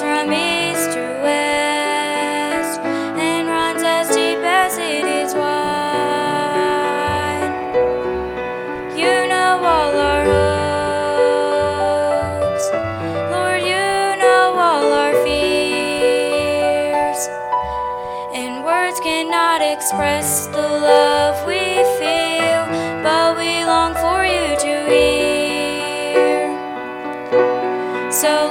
from east to west and runs as deep as it is wide. You know all our hopes, Lord. You know all our fears, and words cannot express the love we feel, but we long for you to hear. So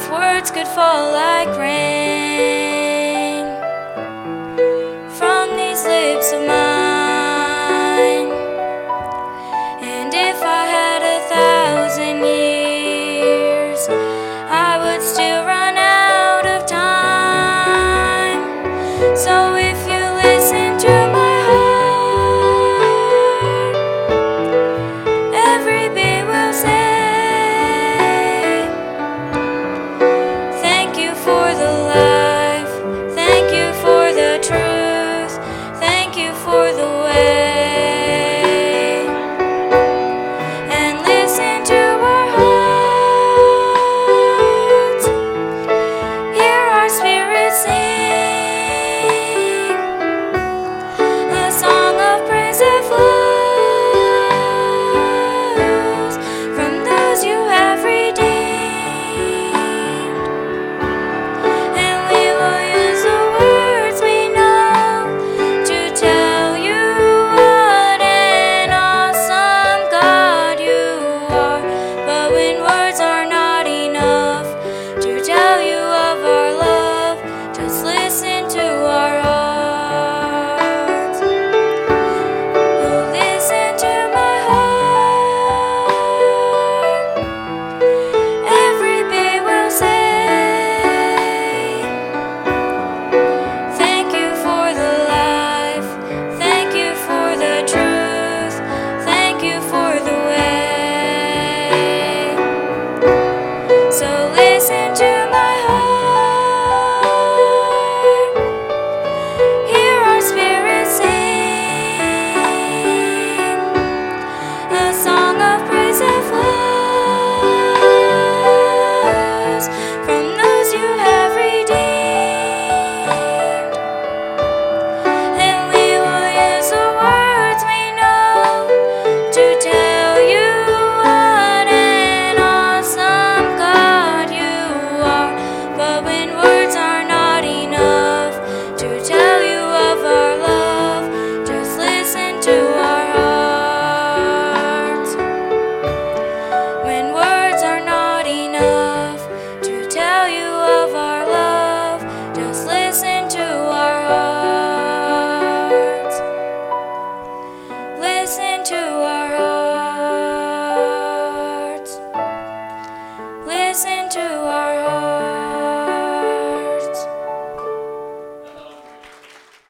If words could fall like rain into our home.